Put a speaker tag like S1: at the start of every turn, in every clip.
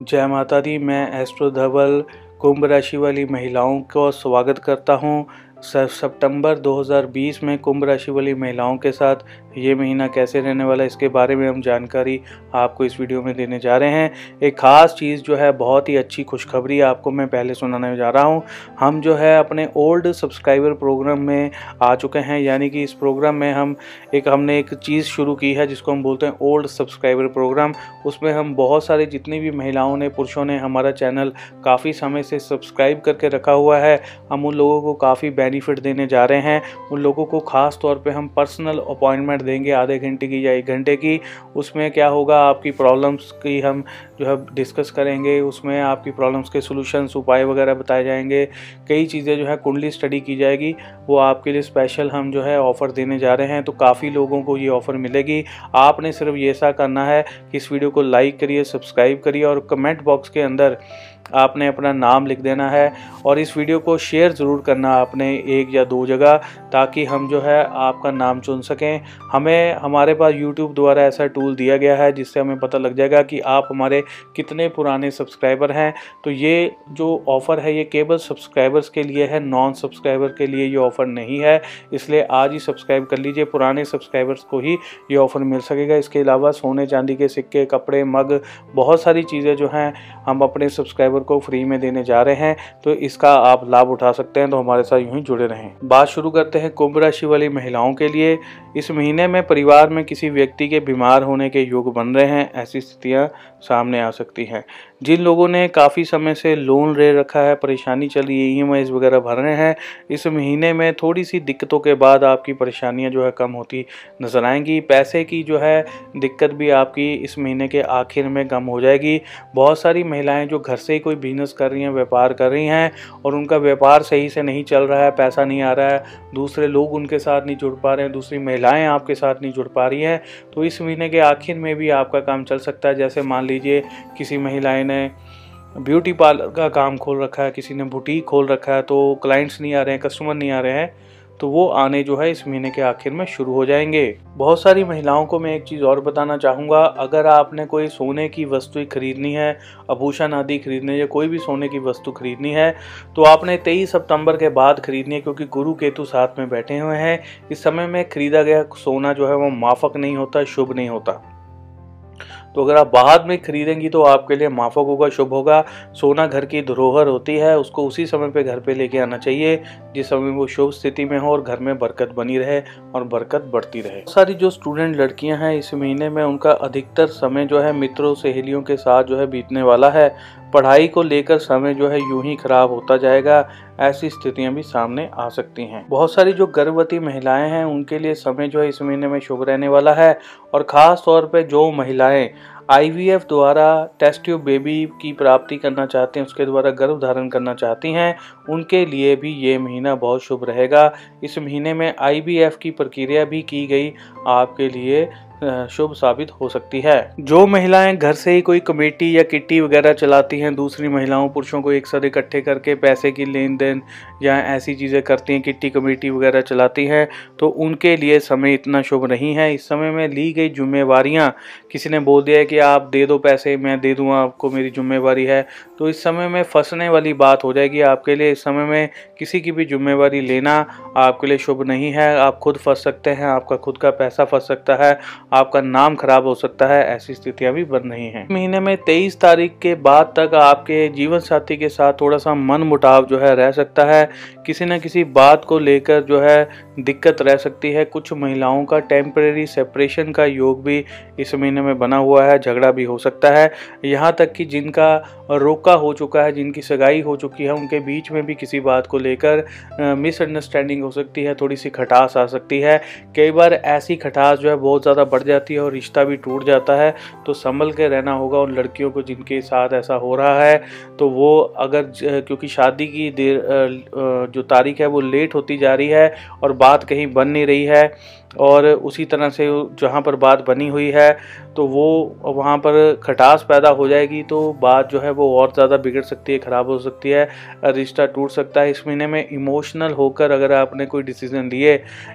S1: जय माता दी। मैं एस्ट्रो धवल कुंभ राशि वाली महिलाओं का स्वागत करता हूँ। सितंबर 2020 में कुंभ राशि वाली महिलाओं के साथ ये महीना कैसे रहने वाला है, इसके बारे में हम जानकारी आपको इस वीडियो में देने जा रहे हैं। एक ख़ास चीज़ जो है, बहुत ही अच्छी खुशखबरी आपको मैं पहले सुनाने जा रहा हूँ। हम जो है, अपने ओल्ड सब्सक्राइबर प्रोग्राम में आ चुके हैं, यानी कि इस प्रोग्राम में हम एक, हमने एक चीज़ शुरू की है, जिसको हम बोलते हैं ओल्ड सब्सक्राइबर प्रोग्राम। उसमें हम बहुत सारे जितनी भी महिलाओं ने, पुरुषों ने हमारा चैनल काफ़ी समय से सब्सक्राइब करके रखा हुआ है, हम उन लोगों को काफ़ी देने जा रहे हैं। उन लोगों को ख़ास तौर पर हम पर्सनल अपॉइंटमेंट देंगे आधे घंटे की या एक घंटे की। उसमें क्या होगा, आपकी प्रॉब्लम्स की हम जो है डिस्कस करेंगे। उसमें आपकी प्रॉब्लम्स के सोल्यूशंस, उपाय वगैरह बताए जाएँगे। कई चीज़ें जो है कुंडली स्टडी की जाएगी। वो आपके लिए स्पेशल हम जो है ऑफ़र देने जा रहे हैं। तो काफ़ी लोगों को ये ऑफ़र मिलेगी। आपने सिर्फ़ ये ऐसा करना है कि इस वीडियो को लाइक करिए, सब्सक्राइब करिए और कमेंट बॉक्स के अंदर आपने अपना नाम लिख देना है और इस वीडियो को शेयर ज़रूर करना आपने एक या दो जगह ताकि हम जो है आपका नाम चुन सकें। हमें, हमारे पास यूट्यूब द्वारा ऐसा टूल दिया गया है जिससे हमें पता लग जाएगा कि आप हमारे कितने पुराने सब्सक्राइबर हैं। तो ये जो ऑफ़र है, ये केवल सब्सक्राइबर्स के लिए है नॉन सब्सक्राइबर के लिए ये ऑफ़र नहीं है। इसलिए आज ही सब्सक्राइब कर लीजिए, पुराने सब्सक्राइबर्स को ही ये ऑफ़र मिल सकेगा। इसके अलावा सोने चांदी के सिक्के, कपड़े, मग, बहुत सारी चीज़ें जो हैं, हम अपने सब्सक्राइबर सब्सक्राइबर को फ्री में देने जा रहे हैं तो इसका आप लाभ उठा सकते हैं तो हमारे साथ यूँ ही जुड़े रहें। बात शुरू करते हैं कुंभ राशि वाली महिलाओं के लिए। इस महीने में परिवार में किसी व्यक्ति के बीमार होने के योग बन रहे हैं, ऐसी स्थितियाँ सामने आ सकती हैं। जिन लोगों ने काफ़ी समय से लोन ले रखा है, परेशानी चल रही है ई e वगैरह भर रहे हैं, इस महीने में थोड़ी सी दिक्कतों के बाद आपकी परेशानियाँ जो है कम होती नज़र आएँगी। पैसे की जो है दिक्कत भी आपकी इस महीने के आखिर में कम हो जाएगी। बहुत सारी महिलाएँ जो घर से ही कोई बिज़नेस कर रही हैं, व्यापार कर रही हैं और उनका व्यापार सही से नहीं चल रहा है, पैसा नहीं आ रहा है, दूसरे लोग उनके साथ नहीं जुड़ पा रहे हैं, दूसरी महिलाएँ आपके साथ नहीं जुड़ पा रही हैं तो इस महीने के आखिर में भी आपका काम चल सकता है। जैसे मान लीजिए किसी महिलाएँ ने ब्यूटी पार्लर का काम खोल रखा है, किसी ने बुटीक खोल रखा है तो क्लाइंट्स नहीं आ रहे हैं कस्टमर नहीं आ रहे हैं तो वो आने जो है इस महीने के आखिर में शुरू हो जाएँगे। बहुत सारी महिलाओं को मैं एक चीज़ और बताना चाहूँगा। अगर आपने कोई सोने की वस्तु खरीदनी है, आभूषण आदि खरीदने या कोई भी सोने की वस्तु खरीदनी है तो आपने तेईस सितंबर के बाद खरीदनी है क्योंकि गुरु केतु साथ में बैठे हुए हैं। इस समय में खरीदा गया सोना जो है वो माफक नहीं होता, शुभ नहीं होता। तो अगर आप बाद में खरीदेंगी तो आपके लिए माफक होगा, शुभ होगा। सोना घर की धरोहर होती है, उसको उसी समय पे घर पे लेके आना चाहिए, जिस समय वो शुभ स्थिति में हो और घर में बरकत बनी रहे और बरकत बढ़ती रहे। सारी जो स्टूडेंट लड़कियाँ हैं, इस महीने में उनका अधिकतर समय जो है मित्रों, सहेलियों के साथ जो है बीतने वाला है। पढ़ाई को लेकर समय जो है यूँ ही खराब होता जाएगा, ऐसी स्थितियाँ भी सामने आ सकती हैं। बहुत सारी जो गर्भवती महिलाएँ हैं, उनके लिए समय जो है इस महीने में शुभ रहने वाला है और ख़ास तौर पे जो महिलाएँ आईवीएफ द्वारा टेस्ट ट्यूब बेबी की प्राप्ति करना चाहते हैं, उसके द्वारा गर्भ धारण करना चाहती हैं, उनके लिए भी ये महीना बहुत शुभ रहेगा। इस महीने में आईवीएफ की प्रक्रिया भी की गई आपके लिए। शुभ साबित हो सकती है। जो महिलाएँ घर से ही कोई कमेटी या किट्टी वगैरह चलाती हैं, दूसरी महिलाओं, पुरुषों को एक साथ इकट्ठे करके पैसे की लेन देन या ऐसी चीज़ें करती हैं, किट्टी कमेटी वगैरह चलाती है तो उनके लिए समय इतना शुभ नहीं है। इस समय में ली गई जिम्मेवारियाँ, किसी ने बोल दिया है कि आप दे दो पैसे, मैं दे दूँ, आपको मेरी जिम्मेवारी है तो इस समय में फंसने वाली बात हो जाएगी आपके लिए। इस समय में किसी की भी जिम्मेवारी लेना आपके लिए शुभ नहीं है। आप खुद फंस सकते हैं, आपका खुद का पैसा फंस सकता है, आपका नाम खराब हो सकता है, ऐसी स्थितियाँ भी बन रही हैं। महीने में तेईस तारीख के बाद तक आपके जीवन साथी के साथ थोड़ा सा मन मुटाव जो है रह सकता है किसी न किसी बात को लेकर जो है दिक्कत रह सकती है। कुछ महिलाओं का टेम्परेरी सेपरेशन का योग भी इस महीने में बना हुआ है, झगड़ा भी हो सकता है। यहाँ तक कि जिनका रोका हो चुका है, जिनकी सगाई हो चुकी है, उनके बीच में भी किसी बात को लेकर मिसअंडरस्टैंडिंग हो सकती है थोड़ी सी खटास आ सकती है। कई बार ऐसी खटास जो है बहुत ज़्यादा बढ़ जाती है और रिश्ता भी टूट जाता है। तो संभल के रहना होगा उन लड़कियों को जिनके साथ ऐसा हो रहा है। तो वो अगर क्योंकि शादी की देर जो तारीख है वो लेट होती जा रही है और बात कहीं बन नहीं रही है और उसी तरह से जहाँ पर बात बनी हुई है तो वो वहाँ पर खटास पैदा हो जाएगी तो बात जो है वो और ज़्यादा बिगड़ सकती है, ख़राब हो सकती है, रिश्ता टूट सकता है। इस महीने में इमोशनल होकर अगर आपने कोई डिसीज़न लिए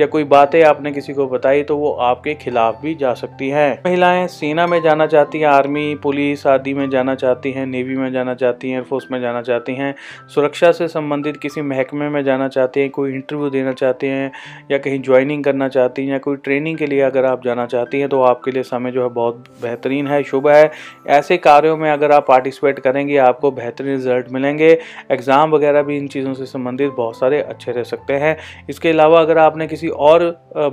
S1: या कोई बातें आपने किसी को बताई तो वो आपके खिलाफ भी जा सकती हैं। महिलाएँ सेना में जाना चाहती हैं, आर्मी, पुलिस आदि में जाना चाहती हैं, नेवी में जाना चाहती हैं, एयरफोर्स में जाना चाहती हैं, सुरक्षा से संबंधित किसी महकमे में जाना चाहते हैं, कोई इंटरव्यू देना चाहते हैं या कहीं ज्वाइनिंग करना चाहती हैं या कोई ट्रेनिंग के लिए अगर आप जाना चाहती हैं तो आपके लिए समय जो है बहुत बेहतरीन है, शुभ है। ऐसे कार्यों में अगर आप पार्टिसिपेट करेंगे, आपको बेहतरीन रिज़ल्ट मिलेंगे। एग्ज़ाम वगैरह भी इन चीज़ों से संबंधित बहुत सारे अच्छे रह सकते हैं। इसके अलावा अगर आपने किसी और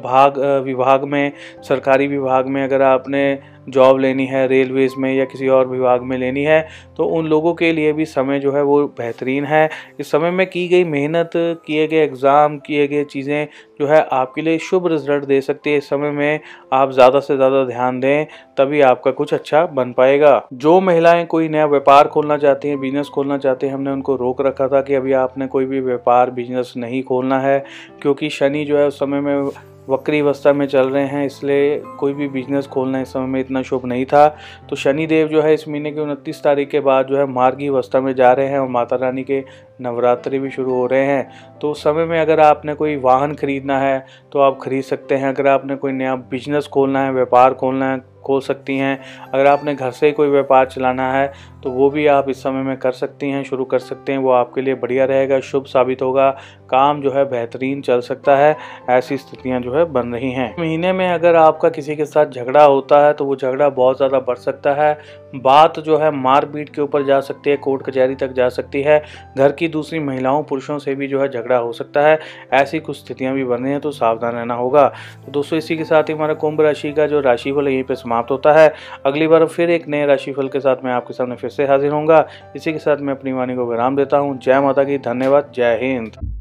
S1: भाग विभाग में, सरकारी विभाग में अगर आपने जॉब लेनी है रेलवेज़ में या किसी और विभाग में लेनी है तो उन लोगों के लिए भी समय जो है वो बेहतरीन है। इस समय में की गई मेहनत, किए गए एग्ज़ाम किए गए चीज़ें जो है आपके लिए शुभ रिज़ल्ट दे सकती है। इस समय में आप ज़्यादा से ज़्यादा ध्यान दें, तभी आपका कुछ अच्छा बन पाएगा। जो महिलाएँ कोई नया व्यापार खोलना चाहती हैं बिज़नेस खोलना चाहते हैं, हमने उनको रोक रखा था कि अभी आपने कोई भी व्यापार बिज़नेस नहीं खोलना है, क्योंकि शनि जो है उस समय में वक्री अवस्था में चल रहे हैं, इसलिए कोई भी बिज़नेस खोलना इस समय में इतना शुभ नहीं था। तो शनि देव जो है इस महीने की उनतीस तारीख के बाद जो है मार्गी अवस्था में जा रहे हैं और माता रानी के नवरात्रि भी शुरू हो रहे हैं। तो उस समय में अगर आपने कोई वाहन खरीदना है तो आप खरीद सकते हैं। अगर आपने कोई नया बिज़नेस खोलना है, व्यापार खोलना है, खोल सकती हैं। अगर आपने घर से कोई व्यापार चलाना है तो वो भी आप इस समय में कर सकती हैं, शुरू कर सकते हैं। वो आपके लिए बढ़िया रहेगा, शुभ साबित होगा। काम जो है बेहतरीन चल सकता है, ऐसी स्थितियाँ जो है बन रही हैं। महीने में अगर आपका किसी के साथ झगड़ा होता है तो वो झगड़ा बहुत ज़्यादा बढ़ सकता है। बात जो है मारपीट के ऊपर जा सकती है, कोर्ट कचहरी तक जा सकती है। घर की दूसरी महिलाओं, पुरुषों से भी जो है झगड़ा हो सकता है। ऐसी कुछ स्थितियाँ भी बन रही हैं तो सावधान रहना होगा। तो दोस्तों, इसी के साथ ही हमारा कुंभ राशि का जो राशिफल यहीं पर समाप्त होता है। अगली बार फिर एक नए राशिफल के साथ मैं आपके सामने फिर से हाजिर होऊँगा। इसी के साथ मैं अपनी वाणी को विराम देता हूँ। जय माता की धन्यवाद, जय हिंद।